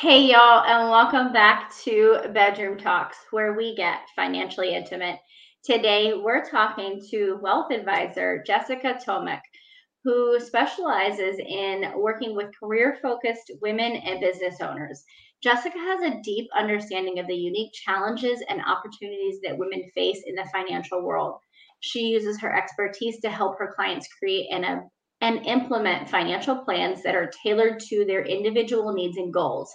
Hey, y'all, and welcome back to Bedroom Talks, where we get financially intimate. Today, we're talking to wealth advisor Jessica Tomac, who specializes in working with career focused women and business owners. Jessica has a deep understanding of the unique challenges and opportunities that women face in the financial world. She uses her expertise to help her clients create and, and implement financial plans that are tailored to their individual needs and goals.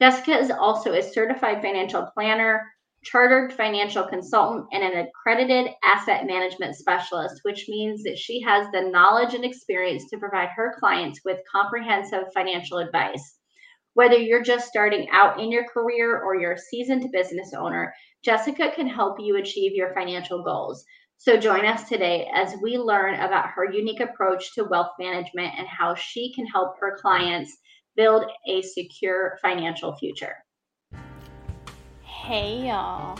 Jessica is also a certified financial planner, chartered financial consultant, and an accredited asset management specialist, which means that she has the knowledge and experience to provide her clients with comprehensive financial advice. Whether you're just starting out in your career or you're a seasoned business owner, Jessica can help you achieve your financial goals. So join us today as we learn about her unique approach to wealth management and how she can help her clients build a secure financial future. Hey, y'all.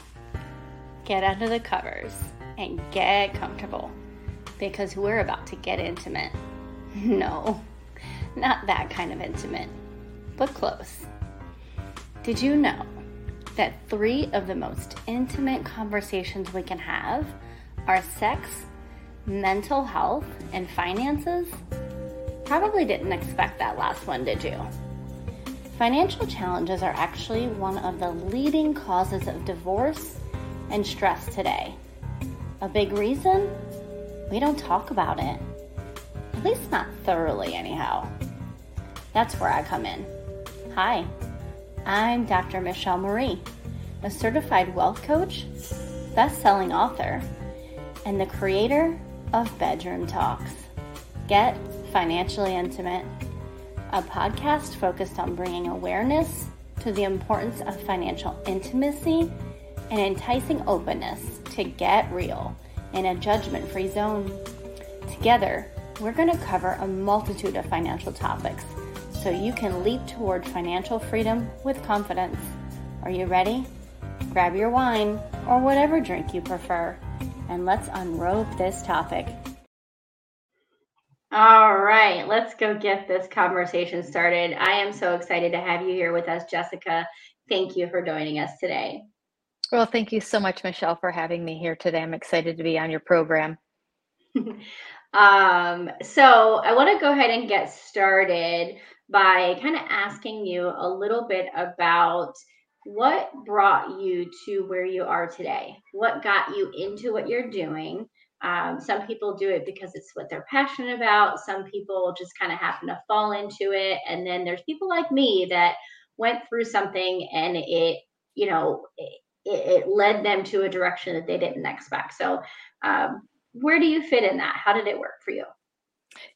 Get under the covers and get comfortable because we're about to get intimate. No, not that kind of intimate, but close. Did you know that three of the most intimate conversations we can have are sex, mental health, and finances? Probably didn't expect that last one, did you? Financial challenges are actually one of the leading causes of divorce and stress today. A big reason? We don't talk about it. At least not thoroughly, anyhow. That's where I come in. Hi, I'm Dr. Michelle Marie, a certified wealth coach, best selling author, and the creator of Bedroom Talks. Get Financially Intimate, a podcast focused on bringing awareness to the importance of financial intimacy and enticing openness to get real in a judgment free zone. Together, we're going to cover a multitude of financial topics so you can leap toward financial freedom with confidence. Are you ready? Grab your wine or whatever drink you prefer, and let's unrobe this topic. All right, let's go get this conversation started. I am so excited to have you here with us, Jessica. Thank you for joining us today. Well, thank you so much, Michelle, for having me here today. I'm excited to be on your program. um, so, I want to go ahead and get started by kind of asking you a little bit about what brought you to where you are today? What got you into what you're doing? Um, some people do it because it's what they're passionate about. Some people just kind of happen to fall into it. And then there's people like me that went through something and it, you know, it, it led them to a direction that they didn't expect. So, um, where do you fit in that? How did it work for you?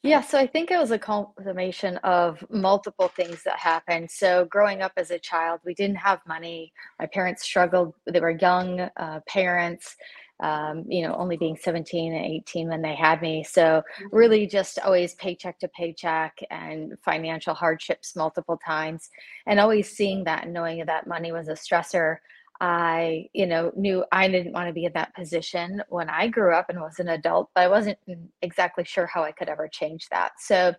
Yeah, so I think it was a culmination of multiple things that happened. So, growing up as a child, we didn't have money. My parents struggled. They were young uh, parents, um, you know, only being 17 and 18 when they had me. So, mm-hmm. really just always paycheck to paycheck and financial hardships multiple times. And always seeing that and knowing that money was a stressor. I, you know, knew I didn't want to be in that position when I grew up and was an adult, but I wasn't exactly sure how I could ever change that. So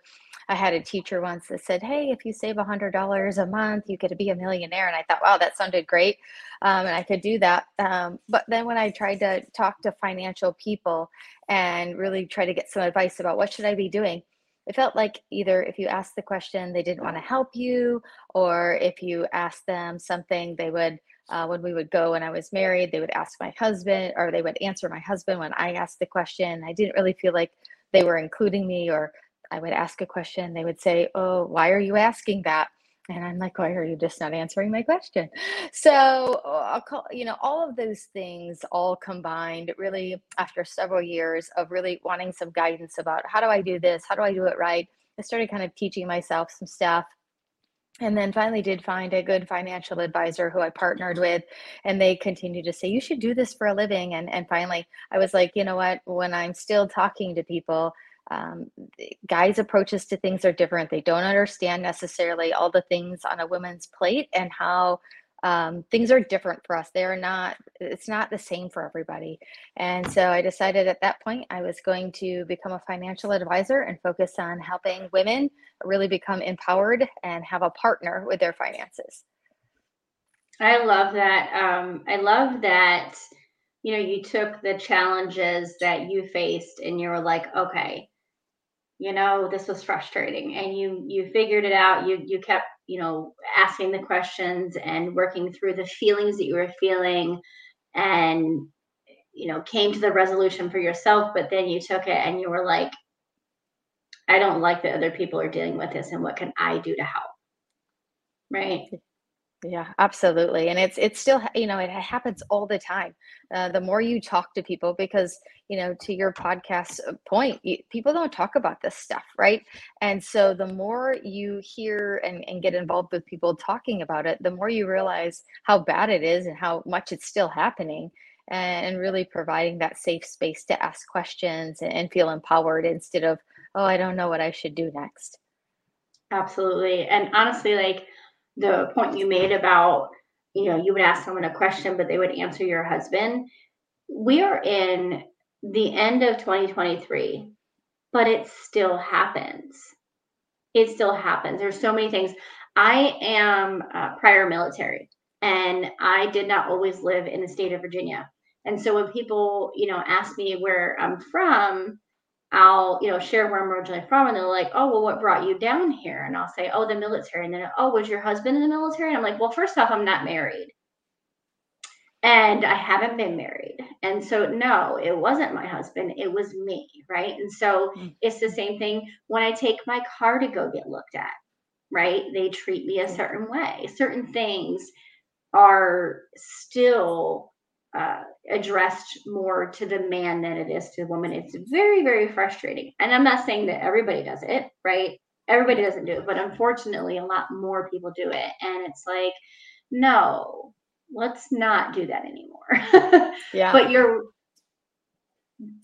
I had a teacher once that said, Hey, if you save a hundred dollars a month, you could be a millionaire. And I thought, wow, that sounded great. Um, and I could do that. Um, but then when I tried to talk to financial people and really try to get some advice about what should I be doing, it felt like either if you asked the question, they didn't want to help you, or if you asked them something, they would uh, when we would go when I was married, they would ask my husband or they would answer my husband when I asked the question. I didn't really feel like they were including me or I would ask a question. They would say, Oh, why are you asking that? And I'm like, why are you just not answering my question? So, I'll call, you know, all of those things all combined really after several years of really wanting some guidance about how do I do this? How do I do it right? I started kind of teaching myself some stuff and then finally did find a good financial advisor who I partnered with and they continued to say you should do this for a living and and finally I was like you know what? When I'm still talking to people um, guys approaches to things are different. They don't understand necessarily all the things on a woman's plate and how um, things are different for us. They are not, it's not the same for everybody. And so I decided at that point I was going to become a financial advisor and focus on helping women really become empowered and have a partner with their finances. I love that. Um, I love that, you know, you took the challenges that you faced and you were like, okay, you know, this was frustrating and you you figured it out. You you kept you know, asking the questions and working through the feelings that you were feeling and, you know, came to the resolution for yourself, but then you took it and you were like, I don't like that other people are dealing with this and what can I do to help? Right. Yeah, absolutely. And it's it's still you know it happens all the time. Uh, the more you talk to people, because you know to your podcast uh, point, you, people don't talk about this stuff, right? And so the more you hear and, and get involved with people talking about it, the more you realize how bad it is and how much it's still happening. And really providing that safe space to ask questions and, and feel empowered instead of, oh, I don't know what I should do next. Absolutely. And honestly, like the point you made about you know you would ask someone a question but they would answer your husband. We are in the end of 2023 but it still happens. It still happens. There's so many things. I am uh, prior military and i did not always live in the state of virginia. And so when people you know ask me where i'm from I'll, you know, share where I'm originally from, and they're like, "Oh, well, what brought you down here?" And I'll say, "Oh, the military." And then, "Oh, was your husband in the military?" And I'm like, "Well, first off, I'm not married, and I haven't been married, and so no, it wasn't my husband; it was me, right?" And so mm-hmm. it's the same thing when I take my car to go get looked at, right? They treat me a certain way. Certain things are still uh, addressed more to the man than it is to the woman. It's very, very frustrating. And I'm not saying that everybody does it, right? Everybody doesn't do it, but unfortunately, a lot more people do it. And it's like, no, let's not do that anymore. yeah. But you're,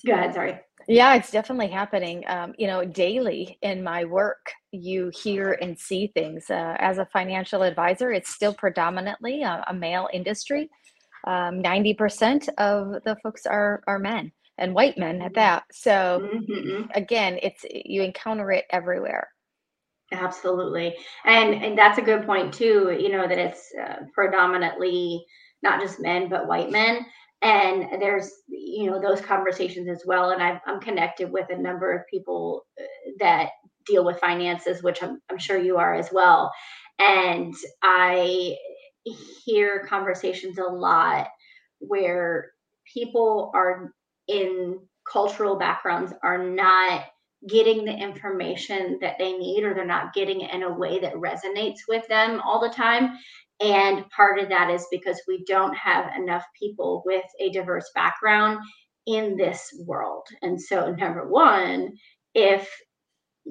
go ahead, sorry. Yeah, it's definitely happening. Um, you know, daily in my work, you hear and see things. Uh, as a financial advisor, it's still predominantly a, a male industry um, 90% of the folks are, are men and white men at mm-hmm. that. So mm-hmm. again, it's you encounter it everywhere. Absolutely. And and that's a good point too, you know that it's uh, predominantly not just men but white men and there's you know those conversations as well and i am connected with a number of people uh, that deal with finances which I'm, I'm sure you are as well and i hear conversations a lot where people are in cultural backgrounds are not getting the information that they need or they're not getting it in a way that resonates with them all the time. And part of that is because we don't have enough people with a diverse background in this world. And so number one if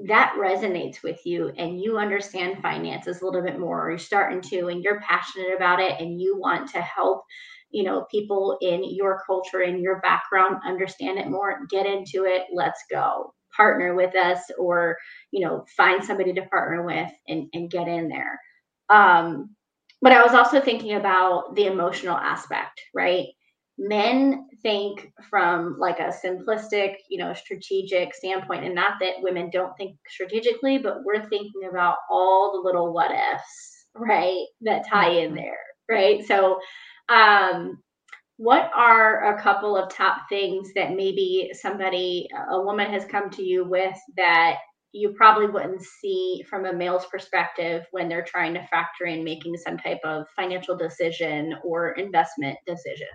that resonates with you and you understand finances a little bit more or you're starting to and you're passionate about it and you want to help you know people in your culture and your background understand it more get into it let's go. Partner with us or you know find somebody to partner with and, and get in there. Um but i was also thinking about the emotional aspect right men think from like a simplistic, you know, strategic standpoint, and not that women don't think strategically, but we're thinking about all the little what ifs, right, that tie in mm-hmm. there, right? So, um, what are a couple of top things that maybe somebody, a woman has come to you with that you probably wouldn't see from a male's perspective when they're trying to factor in making some type of financial decision or investment decision?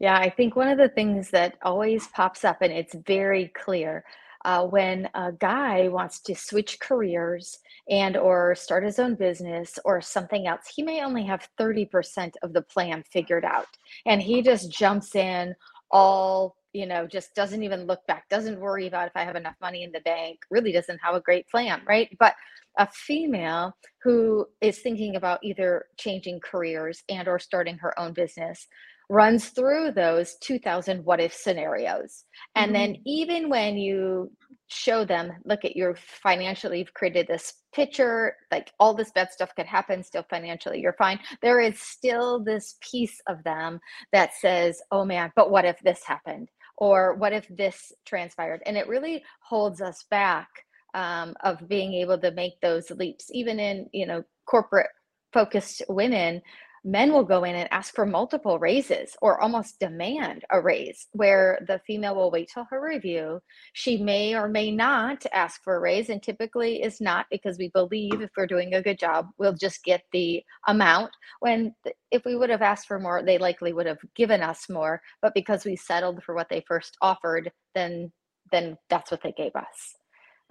Yeah, I think one of the things that always pops up, and it's very clear, uh, when a guy wants to switch careers and or start his own business or something else, he may only have 30% of the plan figured out. And he just jumps in all you know, just doesn't even look back, doesn't worry about if I have enough money in the bank, really doesn't have a great plan, right? But a female who is thinking about either changing careers and or starting her own business runs through those 2000 what if scenarios. And mm-hmm. then even when you show them look at your financially you've created this picture like all this bad stuff could happen still financially you're fine. There is still this piece of them that says oh man but what if this happened? Or what if this transpired? And it really holds us back um, of being able to make those leaps. Even in you know corporate focused women men will go in and ask for multiple raises or almost demand a raise where the female will wait till her review. She may or may not ask for a raise and typically is not because we believe if we're doing a good job we'll just get the amount when if we would have asked for more they likely would have given us more but because we settled for what they first offered then then that's what they gave us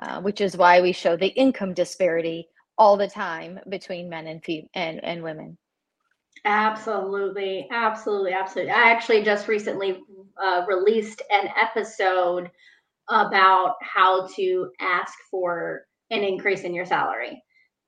uh, which is why we show the income disparity all the time between men and and, and women Absolutely, absolutely, absolutely. I actually just recently uh, released an episode about how to ask for an increase in your salary.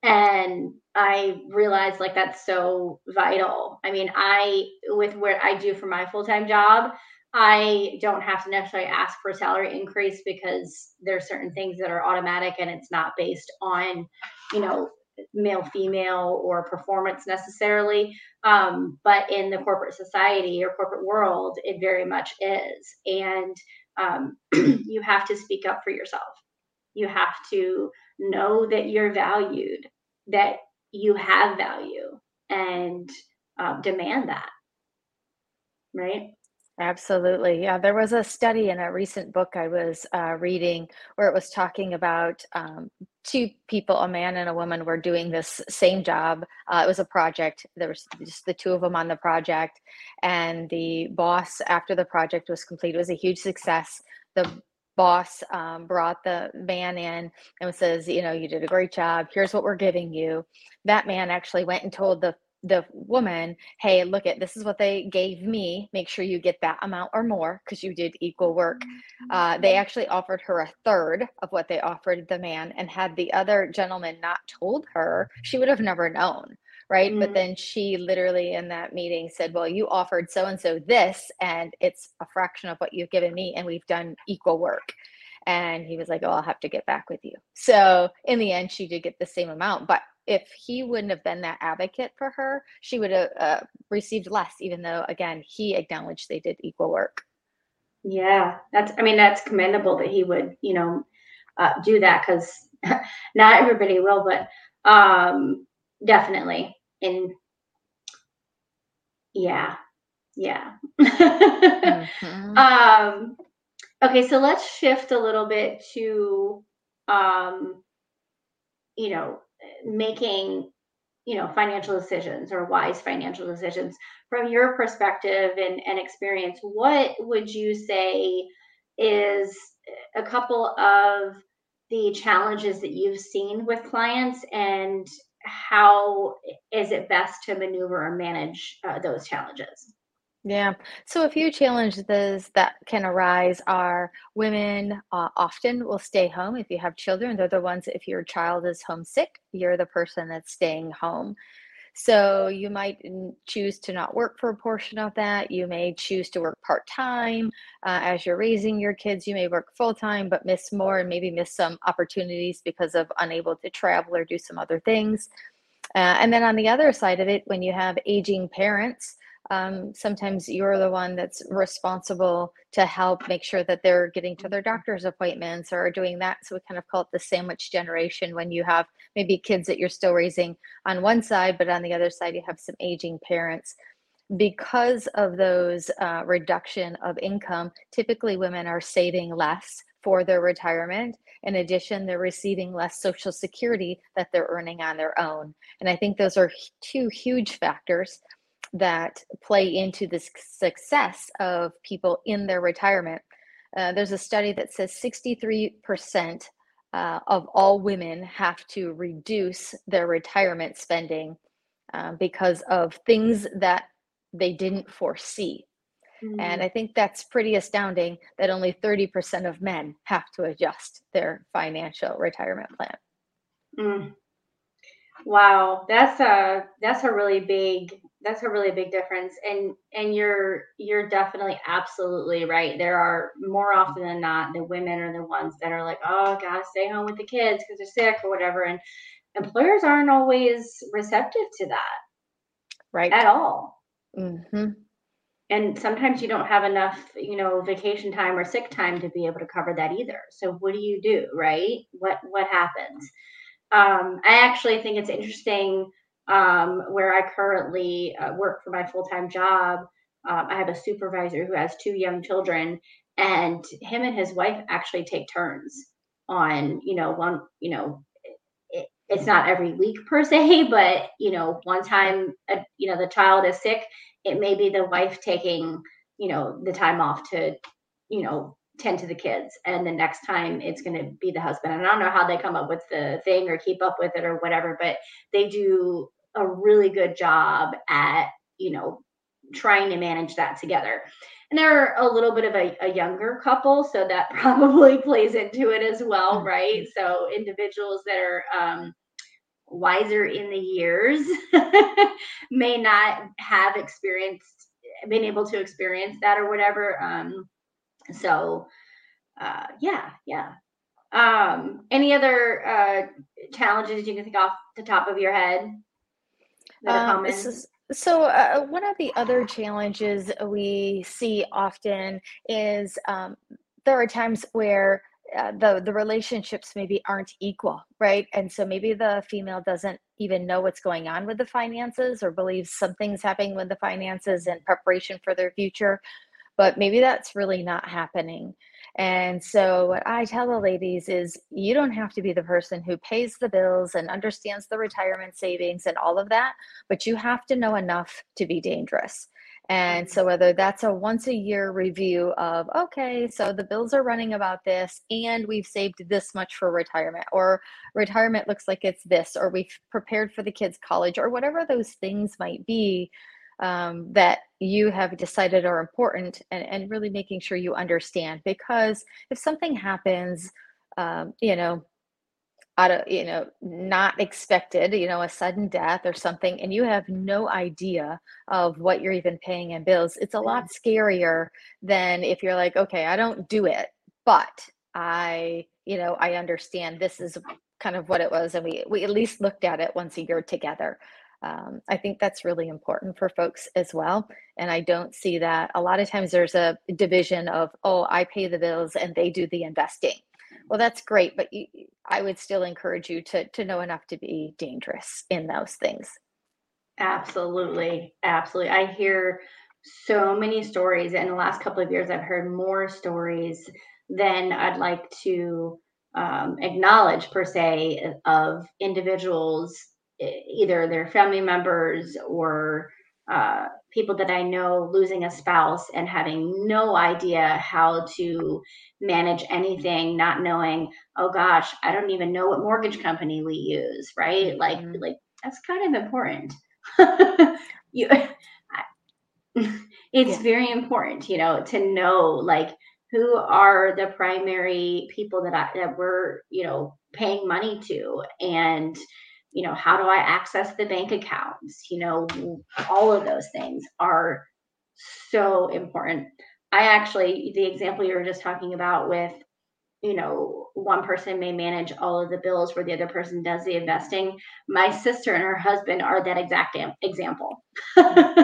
And I realized like that's so vital. I mean, I, with what I do for my full time job, I don't have to necessarily ask for a salary increase because there's certain things that are automatic and it's not based on, you know, male female or performance necessarily um, but in the corporate society or corporate world it very much is. And um, you have to speak up for yourself. You have to know that you're valued that you have value and um, demand that. Right Absolutely. Yeah, there was a study in a recent book I was uh, reading where it was talking about um, two people, a man and a woman, were doing this same job. Uh, it was a project. There was just the two of them on the project, and the boss, after the project was complete, was a huge success. The boss um, brought the man in and says, "You know, you did a great job. Here's what we're giving you." That man actually went and told the the woman, hey, look at this is what they gave me. Make sure you get that amount or more because you did equal work. Mm-hmm. Uh, they actually offered her a third of what they offered the man, and had the other gentleman not told her, she would have never known. Right. Mm-hmm. But then she literally in that meeting said, Well, you offered so and so this, and it's a fraction of what you've given me, and we've done equal work. And he was like, Oh, I'll have to get back with you. So in the end, she did get the same amount. But if he wouldn't have been that advocate for her, she would have uh, received less, even though, again, he acknowledged they did equal work. Yeah, that's, I mean, that's commendable that he would, you know, uh, do that because not everybody will, but um, definitely. And yeah, yeah. mm-hmm. um, okay, so let's shift a little bit to, um, you know, making you know financial decisions or wise financial decisions. From your perspective and, and experience what would you say is a couple of the challenges that you've seen with clients and how is it best to maneuver or manage uh, those challenges yeah. So a few challenges that can arise are women uh, often will stay home if you have children. They're the ones, if your child is homesick, you're the person that's staying home. So you might choose to not work for a portion of that. You may choose to work part time uh, as you're raising your kids. You may work full time, but miss more and maybe miss some opportunities because of unable to travel or do some other things. Uh, and then on the other side of it, when you have aging parents, um, sometimes you're the one that's responsible to help make sure that they're getting to their doctor's appointments or doing that. So we kind of call it the sandwich generation when you have maybe kids that you're still raising on one side, but on the other side, you have some aging parents. Because of those uh, reduction of income, typically women are saving less for their retirement. In addition, they're receiving less Social Security that they're earning on their own. And I think those are two huge factors that play into the success of people in their retirement. Uh, there's a study that says 63% uh, of all women have to reduce their retirement spending uh, because of things that they didn't foresee. Mm-hmm. And I think that's pretty astounding that only 30% of men have to adjust their financial retirement plan. Mm. Wow, that's a that's a really big that's a really big difference. And and you're you're definitely absolutely right. There are more often than not the women are the ones that are like oh gotta stay home with the kids because they're sick or whatever. And employers aren't always receptive to that right. at all. Mm-hmm. and sometimes you don't have enough you know vacation time or sick time to be able to cover that either. So what do you do right? What what happens um, i actually think it's interesting um, where I currently uh, work for my full time job. Um, I have a supervisor who has two young children, and him and his wife actually take turns on, you know, one, you know, it, it's not every week per se, but you know, one time, uh, you know, the child is sick, it may be the wife taking, you know, the time off to, you know, tend to the kids and the next time it's going to be the husband. And i don't know how they come up with the thing or keep up with it or whatever but they do a really good job at you know trying to manage that together. And they're a little bit of a, a younger couple so that probably plays into it as well mm-hmm. right? So individuals that are um, wiser in the years may not have experienced been able to experience that or whatever. Um, so uh, yeah yeah. Um, any other uh, challenges you can think off the top of your head um, common? so, uh, one of the other challenges we see often is um, there are times where uh, the the relationships maybe aren't equal, right? And so maybe the female doesn't even know what's going on with the finances or believes something's happening with the finances in preparation for their future but maybe that's really not happening. And so, what I tell the ladies is you don't have to be the person who pays the bills and understands the retirement savings and all of that, but you have to know enough to be dangerous. And mm-hmm. so, whether that's a once a year review of, okay, so the bills are running about this, and we've saved this much for retirement, or retirement looks like it's this, or we've prepared for the kids' college, or whatever those things might be, um, that you have decided are important and, and really making sure you understand. Because if something happens um, you know out of you know not expected you know a sudden death or something and you have no idea of what you're even paying in bills it's a lot scarier than if you're like okay i don't do it but i you know i understand this is kind of what it was and we we at least looked at it once a year together um, I think that's really important for folks as well. And I don't see that a lot of times there's a division of, oh, I pay the bills and they do the investing. Well, that's great, but you, I would still encourage you to to know enough to be dangerous in those things. Absolutely, absolutely. I hear so many stories in the last couple of years. I've heard more stories than I'd like to um, acknowledge per se of individuals either their family members or uh, people that I know losing a spouse and having no idea how to manage anything, not knowing, oh gosh, I don't even know what mortgage company we use, right? Like, mm-hmm. like that's kind of important. you, it's yeah. very important, you know, to know like who are the primary people that I, that we're, you know, paying money to and you know how do i access the bank accounts? You know all of those things are so important. I actually the example you were just talking about with you know one person may manage all of the bills where the other person does the investing. My sister and her husband are that exact example.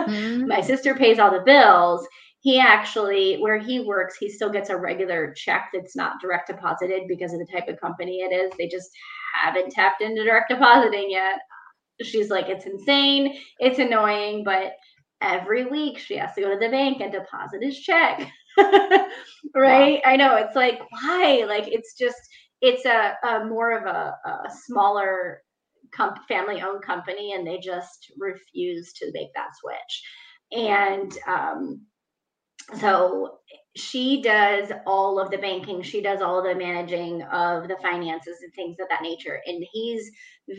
Mm-hmm. my sister pays all the bills he actually where he works he still gets a regular check that's not direct deposited because of the type of company it is. They just haven't tapped into direct depositing yet. She's like it's insane. It's annoying but every week she has to go to the bank and deposit his check. Right? Wow. i know. It's like why? Like it's just it's a, a more of a, a smaller comp- family owned company and they just refuse to make that switch. And um, so she does all of the banking. She does all the managing of the finances and things of that nature. And he's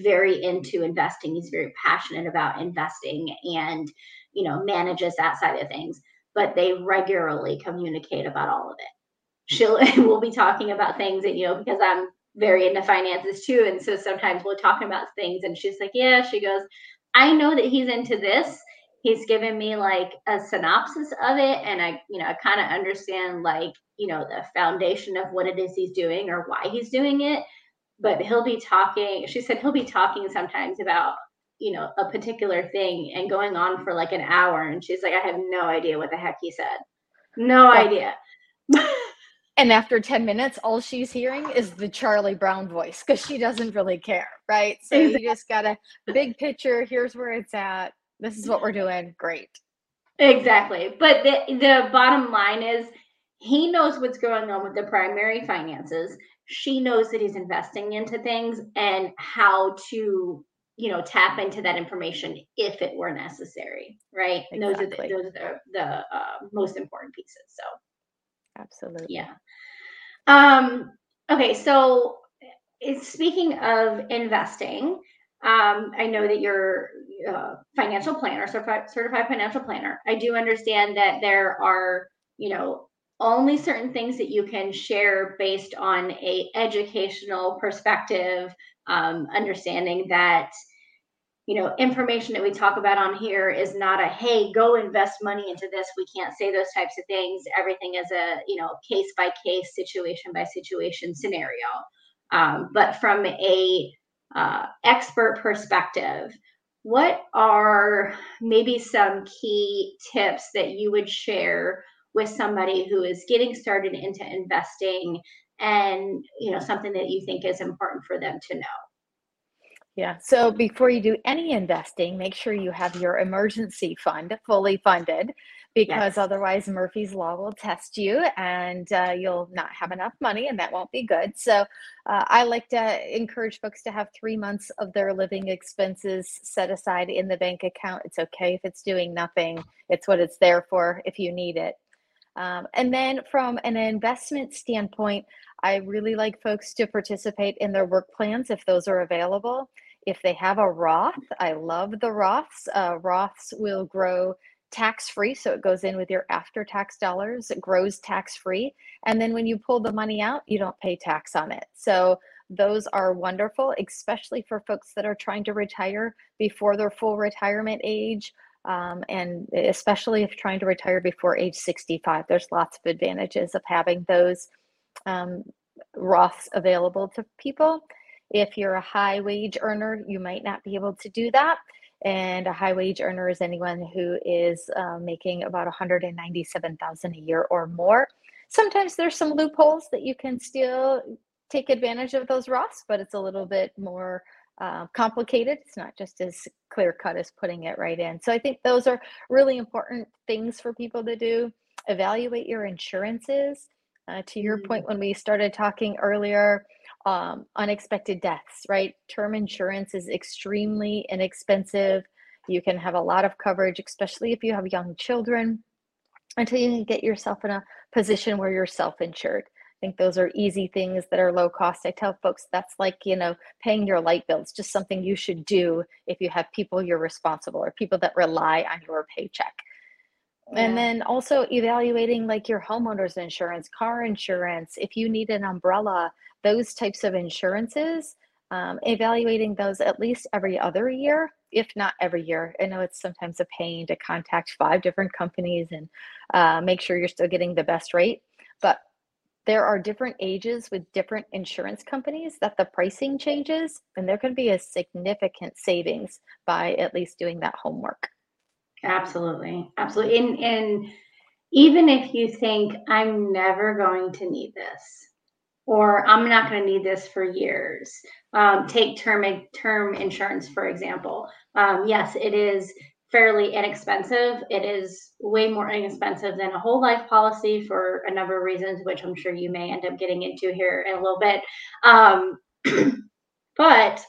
very into investing. He's very passionate about investing and you know manages that side of things. But they regularly communicate about all of it. She'll we'll be talking about things and you know because i'm very into finances too. And so sometimes we'll talk about things and she's like yeah she goes i know that he's into this he's given me like a synopsis of it and I, you know, I kind of understand like, you know, the foundation of what it is he's doing or why he's doing it. But he'll be talking, she said he'll be talking sometimes about, you know, a particular thing and going on for like an hour. And she's like, I have no idea what the heck he said. No idea. and after 10 minutes, all she's hearing is the Charlie Brown voice because she doesn't really care, right? So exactly. you just got a big picture. Here's where it's at. This is what we're doing. Great. Exactly. But the, the bottom line is he knows what's going on with the primary finances. She knows that he's investing into things and how to, you know, tap into that information if it were necessary, right? Exactly. Those are the, those are the, the uh, most important pieces. So, absolutely. Yeah. Um, okay. So, speaking of investing, um, I know that you're a uh, financial planner, certified, certified financial planner. I do understand that there are, you know, only certain things that you can share based on a educational perspective, um, understanding that you know information that we talk about on here is not a hey go invest money into this. We can't say those types of things. Everything is a you know case by case situation by situation scenario. Um, but from a uh, expert perspective, what are maybe some key tips that you would share with somebody who is getting started into investing and you know something that you think is important for them to know yeah. So before you do any investing, make sure you have your emergency fund fully funded because yes. otherwise Murphy's Law will test you and uh, you'll not have enough money and that won't be good. So uh, I like to encourage folks to have three months of their living expenses set aside in the bank account. It's okay if it's doing nothing, it's what it's there for if you need it. Um, and then from an investment standpoint, I really like folks to participate in their work plans if those are available. If they have a Roth, I love the Roths. Uh, Roths will grow tax free. So it goes in with your after tax dollars, it grows tax free. And then when you pull the money out, you don't pay tax on it. So those are wonderful, especially for folks that are trying to retire before their full retirement age. Um, and especially if trying to retire before age 65, there's lots of advantages of having those um, Roths available to people. If you're a high wage earner, you might not be able to do that. And a high wage earner is anyone who is uh, making about 197,000 a year or more. Sometimes there's some loopholes that you can still take advantage of those Roths, but it's a little bit more uh, complicated. It's not just as clear cut as putting it right in. So I think those are really important things for people to do. Evaluate your insurances. Uh, to your mm-hmm. point, when we started talking earlier, um, unexpected deaths, right? Term insurance is extremely inexpensive. You can have a lot of coverage, especially if you have young children, until you can get yourself in a position where you're self insured. I think those are easy things that are low cost. I tell folks that's like, you know, paying your light bills, just something you should do if you have people you're responsible or people that rely on your paycheck. Yeah. And then also evaluating like your homeowner's insurance, car insurance, if you need an umbrella, those types of insurances, um, evaluating those at least every other year, if not every year. I know it's sometimes a pain to contact five different companies and uh, make sure you're still getting the best rate. But there are different ages with different insurance companies that the pricing changes, and there can be a significant savings by at least doing that homework. Absolutely. Absolutely. And, and even if you think, I'm never going to need this, or I'm not going to need this for years. Um, take term term insurance for example. Um, yes, it is fairly inexpensive. It is way more inexpensive than a whole life policy for a number of reasons, which I'm sure you may end up getting into here in a little bit. Um, but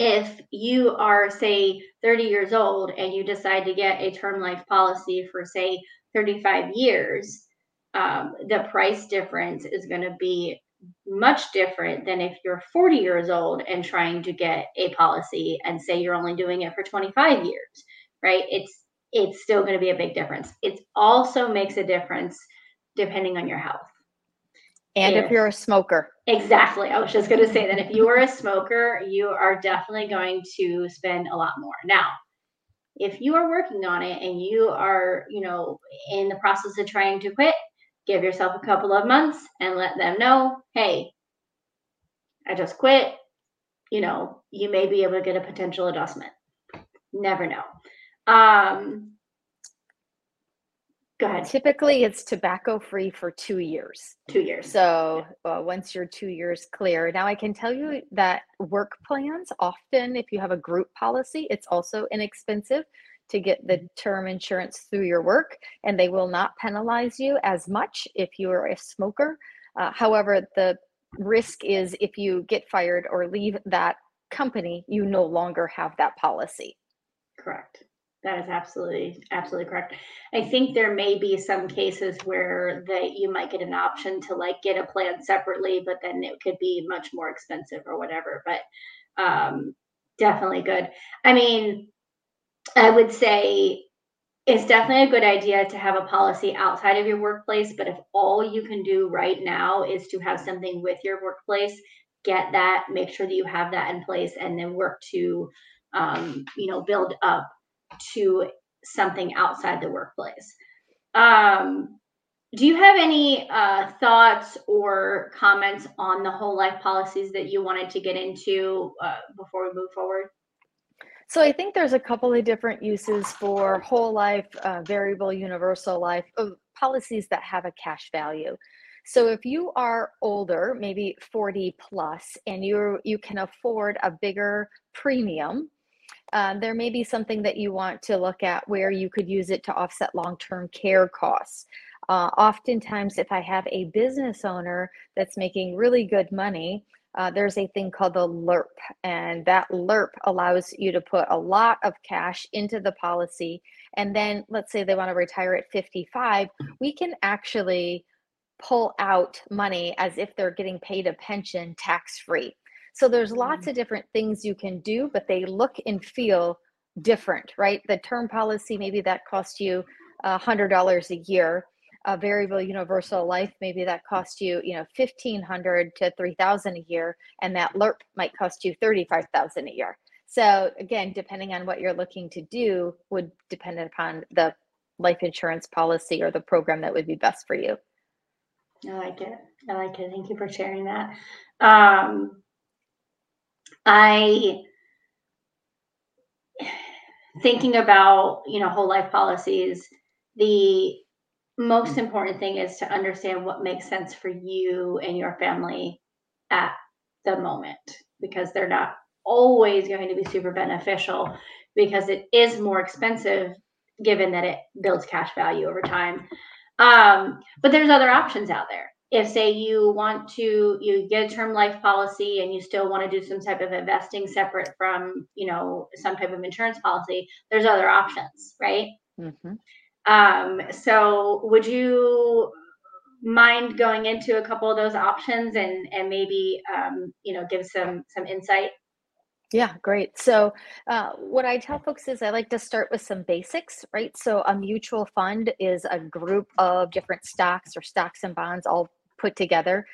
if you are, say, 30 years old and you decide to get a term life policy for, say, 35 years, um, the price difference is going to be much different than if you're 40 years old and trying to get a policy and say you're only doing it for 25 years right? It's it's still going to be a big difference. It also makes a difference depending on your health. And if, if you're a smoker. Exactly. I was just going to say that if you are a smoker you are definitely going to spend a lot more. Now if you are working on it and you are, you know, in the process of trying to quit, give yourself a couple of months and let them know, hey, I just quit. You know, you may be able to get a potential adjustment. Never know. Um, go ahead. Typically, it's tobacco free for two years. Two years. So uh, once you're two years clear, now I can tell you that work plans often, if you have a group policy, it's also inexpensive to get the term insurance through your work, and they will not penalize you as much if you are a smoker. Uh, however, the risk is if you get fired or leave that company, you no longer have that policy. Correct. That is absolutely absolutely correct. I think there may be some cases where that you might get an option to like get a plan separately, but then it could be much more expensive or whatever. But um, definitely good. I mean, I would say it's definitely a good idea to have a policy outside of your workplace. But if all you can do right now is to have something with your workplace, get that, make sure that you have that in place, and then work to, um, you know, build up to something outside the workplace. Um, do you have any uh, thoughts or comments on the whole life policies that you wanted to get into uh, before we move forward? So I think there's a couple of different uses for whole life, uh, variable, universal life uh, policies that have a cash value. So if you are older, maybe 40 plus, and you you can afford a bigger premium, um, there may be something that you want to look at where you could use it to offset long-term care costs. Uh, oftentimes, if I have a business owner that's making really good money, uh, there's a thing called the LIRP, and that LIRP allows you to put a lot of cash into the policy. And then, let's say they want to retire at 55, we can actually pull out money as if they're getting paid a pension tax free. So there's lots mm. of different things you can do, but they look and feel different, right? The term policy, maybe that costs you a $100 a year. A variable universal life, maybe that costs you, you know, 1500 to 3000 a year. And that LIRP might cost you 35,000 a year. So again, depending on what you're looking to do would depend upon the life insurance policy or the program that would be best for you. I like it. I like it. Thank you for sharing that. Um, I thinking about you know whole life policies. The most important thing is to understand what makes sense for you and your family at the moment because they're not always going to be super beneficial because it is more expensive given that it builds cash value over time. Um, but there's other options out there. If say you want to you get a term life policy and you still want to do some type of investing separate from you know some type of insurance policy, there's other options, right? Mm-hmm. Um, so would you mind going into a couple of those options and and maybe um, you know give some some insight yeah, great. So, uh, what I tell folks is I like to start with some basics, right? So, a mutual fund is a group of different stocks or stocks and bonds all put together.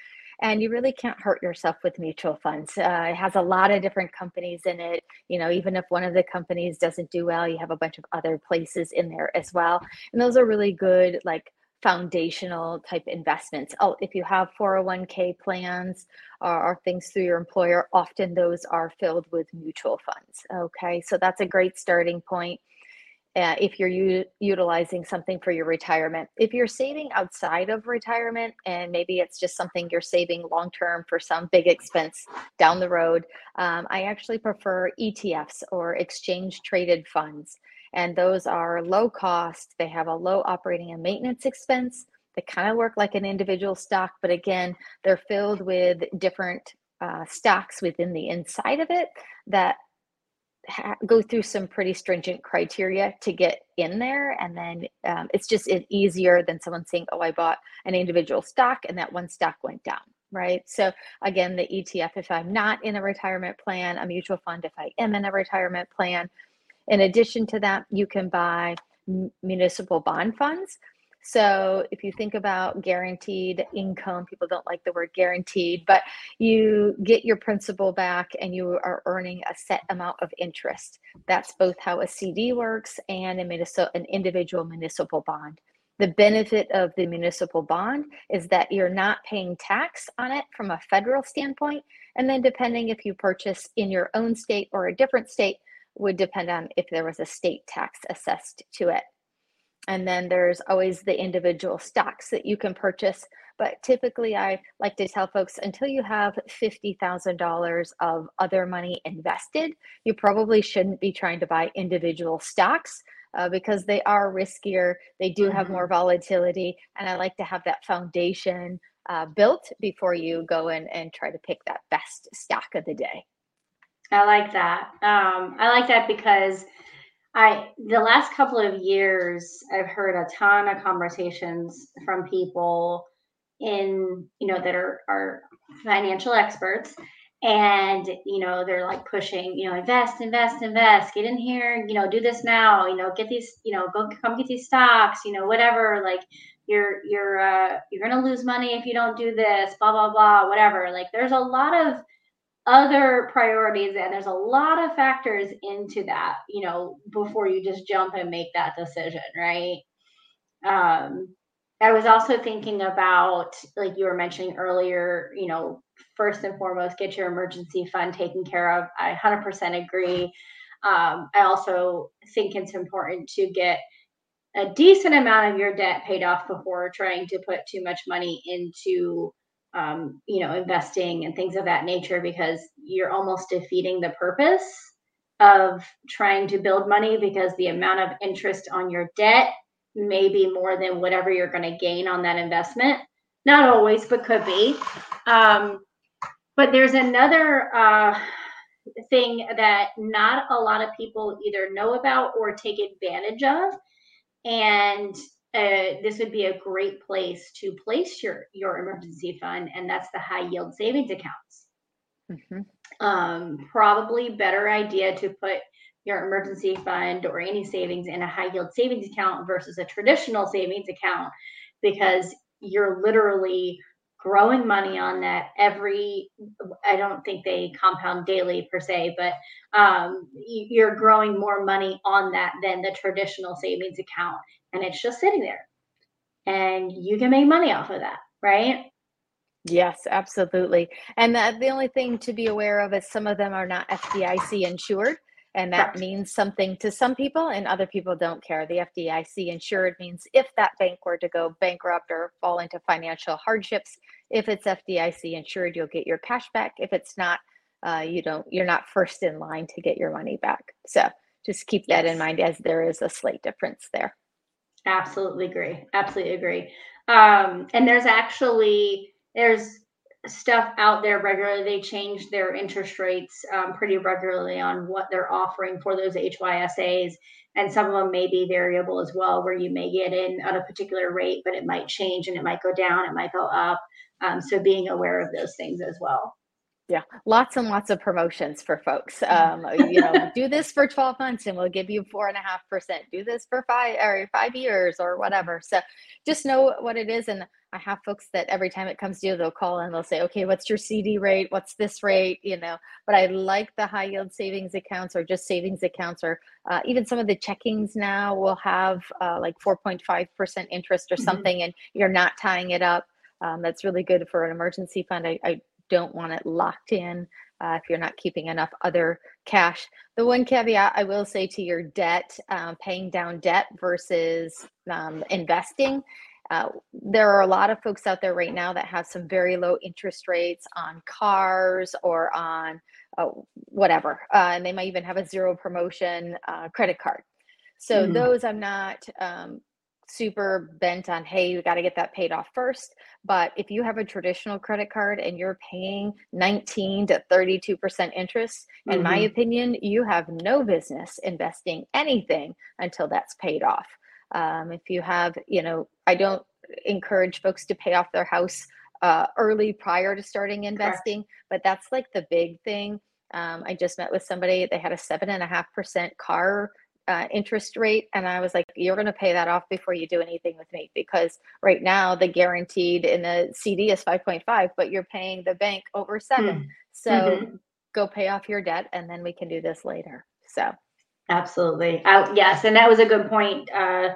And you really can't hurt yourself with mutual funds. Uh, it has a lot of different companies in it. You know, even if one of the companies doesn't do well, you have a bunch of other places in there as well. And those are really good, like foundational type investments. Oh, if you have 401k plans or, or, things through your employer, often those are filled with mutual funds. Okay, so that's a great starting point. Uh, if you're u- utilizing something for your retirement. If you're saving outside of retirement and maybe it's just something you're saving long term for some big expense down the road, um, I actually prefer ETFs or exchange traded funds and those are low cost. They have a low operating and maintenance expense. They kind of work like an individual stock, but again, they're filled with different uh, stocks within the inside of it that ha- go through some pretty stringent criteria to get in there. And then um, it's just easier than someone saying, oh, I bought an individual stock and that one stock went down right? So again, the ETF, if I'm not in a retirement plan, a mutual fund, if I am in a retirement plan, in addition to that, you can buy municipal bond funds. So if you think about guaranteed income, people don't like the word guaranteed, but you get your principal back and you are earning a set amount of interest. That's both how a CD works and a municipal, an individual municipal bond. The benefit of the municipal bond is that you're not paying tax on it from a federal standpoint. And then, depending if you purchase in your own state or a different state, would depend on if there was a state tax assessed to it. And then there's always the individual stocks that you can purchase. But typically, I like to tell folks until you have $50,000 of other money invested, you probably shouldn't be trying to buy individual stocks uh, because they are riskier. They do have mm-hmm. more volatility. And I like to have that foundation uh, built before you go in and try to pick that best stock of the day. I like that. Um, I like that because I the last couple of years I've heard a ton of conversations from people in you know that are are financial experts and you know they're like pushing you know invest invest invest get in here you know do this now you know get these you know go come get these stocks you know whatever like you're you're uh you're gonna lose money if you don't do this blah blah blah whatever like there's a lot of other priorities and there's a lot of factors into that you know before you just jump and make that decision right? Um i was also thinking about like you were mentioning earlier you know first and foremost get your emergency fund taken care of. I 100% agree. Um, i also think it's important to get a decent amount of your debt paid off before trying to put too much money into um, you know, investing and things of that nature because you're almost defeating the purpose of trying to build money because the amount of interest on your debt may be more than whatever you're going to gain on that investment. Not always, but could be. Um, but there's another uh, thing that not a lot of people either know about or take advantage of. And uh, this would be a great place to place your your emergency fund, and that's the high yield savings accounts. Mm-hmm. Um, probably better idea to put your emergency fund or any savings in a high yield savings account versus a traditional savings account because you're literally growing money on that every i don't think they compound daily per se but um, you're growing more money on that than the traditional savings account and it's just sitting there. And you can make money off of that right? Yes absolutely. And that the only thing to be aware of is some of them are not fdic insured and that Correct. means something to some people and other people don't care the fdic insured means if that bank were to go bankrupt or fall into financial hardships if it's fdic insured you'll get your cash back if it's not uh, you don't you're not first in line to get your money back so just keep that yes. in mind as there is a slight difference there Absolutely agree. Absolutely agree. Um, and there's actually there's stuff out there regularly. They change their interest rates um, pretty regularly on what they're offering for those HYSAs, and some of them may be variable as well, where you may get in at a particular rate, but it might change and it might go down, it might go up. Um, so being aware of those things as well. Yeah, lots and lots of promotions for folks. Um, you know, do this for 12 months and we'll give you four and a half percent. Do this for five or five years or whatever. So just know what it is. And I have folks that every time it comes due, they'll call and they'll say, okay, what's your CD rate? What's this rate? You know, but I like the high yield savings accounts or just savings accounts or uh, even some of the checkings now will have uh, like 4.5% interest or mm-hmm. something, mm-hmm. and you're not tying it up. Um, that's really good for an emergency fund. I, I don't want it locked in uh, if you're not keeping enough other cash. The one caveat I will say to your debt, um, paying down debt versus um, investing. Uh, there are a lot of folks out there right now that have some very low interest rates on cars or on uh, whatever, uh, and they might even have a zero promotion uh, credit card. So mm. those I'm not um, super bent on hey you got to get that paid off first but if you have a traditional credit card and you're paying 19 to 32% interest in mm-hmm. my opinion you have no business investing anything until that's paid off um, if you have you know i don't encourage folks to pay off their house uh, early prior to starting investing Correct. but that's like the big thing um, i just met with somebody they had a seven and a half percent car uh, interest rate. And I was like, you're going to pay that off before you do anything with me because right now the guaranteed in the CD is 5.5, but you're paying the bank over 7 mm-hmm. So mm-hmm. go pay off your debt and then we can do this later. So, absolutely. Uh, yes. And that was a good point. Uh,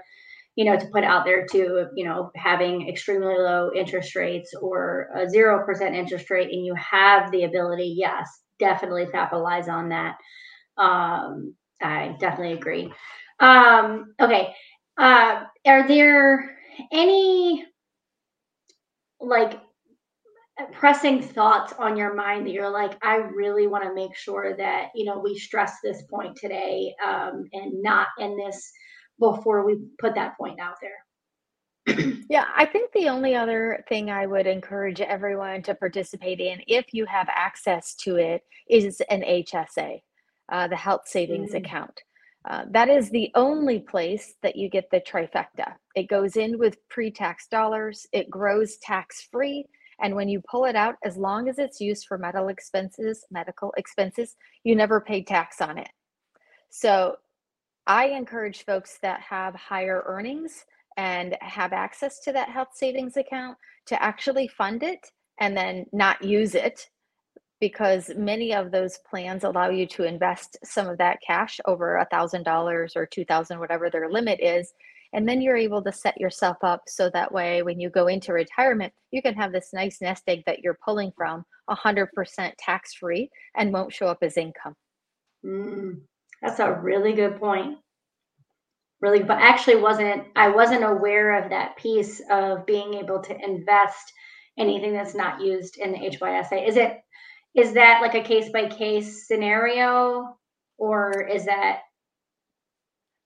you know, to put out there too, you know, having extremely low interest rates or a 0% interest rate, and you have the ability, yes, definitely capitalize on that. Um, I definitely agree. Um, okay. Uh, are there any like pressing thoughts on your mind that you're like, I really want to make sure that, you know, we stress this point today um, and not in this before we put that point out there? yeah, I think the only other thing I would encourage everyone to participate in, if you have access to it, is an HSA, uh, the Health Savings mm-hmm. Account. Uh, that is the only place that you get the trifecta. It goes in with pre tax dollars, it grows tax free. And when you pull it out, as long as it's used for medical expenses, medical expenses, you never pay tax on it. So I encourage folks that have higher earnings and have access to that health savings account to actually fund it and then not use it because many of those plans allow you to invest some of that cash over a thousand dollars or two thousand whatever their limit is and then you're able to set yourself up so that way when you go into retirement you can have this nice nest egg that you're pulling from 100% tax free and won't show up as income. Mm, that's a really good point. Really but actually wasn't i wasn't aware of that piece of being able to invest anything that's not used in the hysa is it is that like a case by case scenario or is that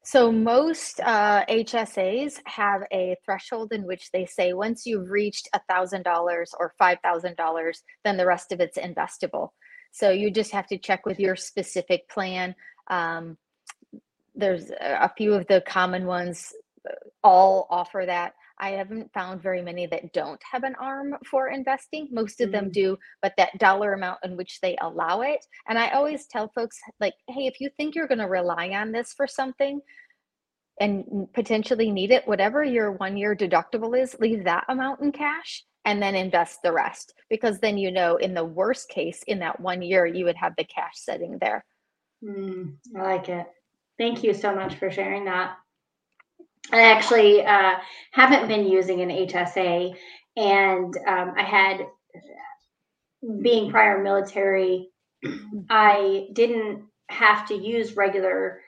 so most uh, HSAs have a threshold in which they say once you've reached a thousand dollars or five thousand dollars, then the rest of it's investable. So you just have to check with your specific plan. Um, there's a few of the common ones uh, all offer that. I haven't found very many that don't have an arm for investing. Most of mm-hmm. them do, but that dollar amount in which they allow it. And I always tell folks, like, hey, if you think you're going to rely on this for something and potentially need it, whatever your one year deductible is, leave that amount in cash and then invest the rest. Because then you know, in the worst case, in that one year, you would have the cash sitting there. Mm, I like it. Thank you so much for sharing that. I actually uh, haven't been using an HSA, and um, I had, being prior military, I didn't have to use regular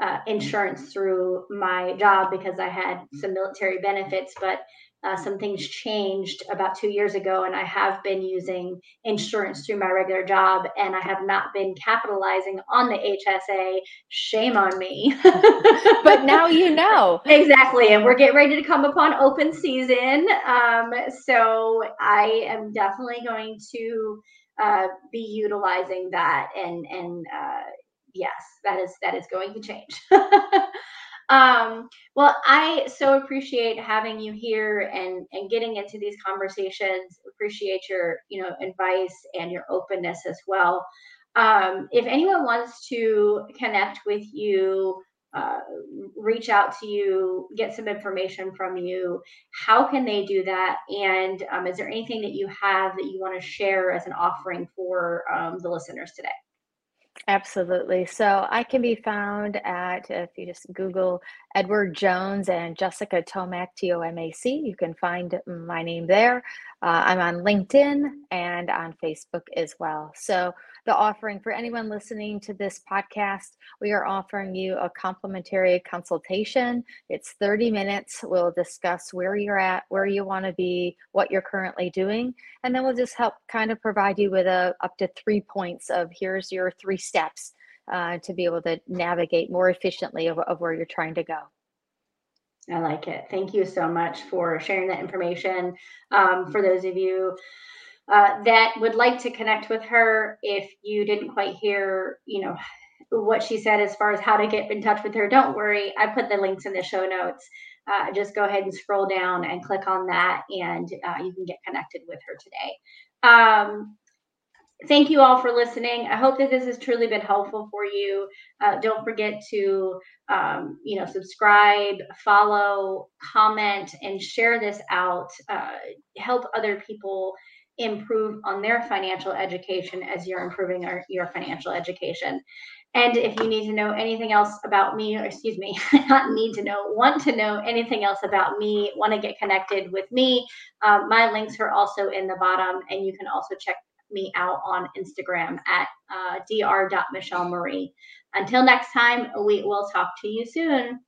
uh, insurance through my job because I had some military benefits, but uh, some things changed about two years ago, and I have been using insurance through my regular job, and I have not been capitalizing on the HSA. Shame on me. but now you know. Exactly. And we're getting ready to come upon open season. Um, so I am definitely going to uh, be utilizing that and, and, uh, yes, that is, that is going to change. Um, well, I so appreciate having you here and and getting into these conversations. Appreciate your you know advice and your openness as well. Um, if anyone wants to connect with you, uh, reach out to you, get some information from you, how can they do that? And um, is there anything that you have that you want to share as an offering for um, the listeners today? Absolutely. So I can be found at, if you just Google Edward Jones and Jessica Tomac, T O M A C, you can find my name there. Uh, I'm on LinkedIn and on Facebook as well. So the offering for anyone listening to this podcast. We are offering you a complimentary consultation. It's 30 minutes. We'll discuss where you're at, where you want to be, what you're currently doing, and then we'll just help kind of provide you with a up to three points of here's your three steps uh, to be able to navigate more efficiently of, of where you're trying to go. I like it. Thank you so much for sharing that information. Um, for those of you uh, that would like to connect with her if you didn't quite hear you know what she said as far as how to get in touch with her don't worry i put the links in the show notes uh, just go ahead and scroll down and click on that and uh, you can get connected with her today um, thank you all for listening. I hope that this has truly been helpful for you. Uh, don't forget to, um, you know, subscribe, follow, comment, and share this out. Uh, help other people improve on their financial education as you're improving our, your financial education. And if you need to know anything else about me, or excuse me, not need to know, want to know anything else about me, want to get connected with me, uh, my links are also in the bottom. And you can also check me out on Instagram at uh, dr.michelleMarie. Until next time, we will talk to you soon.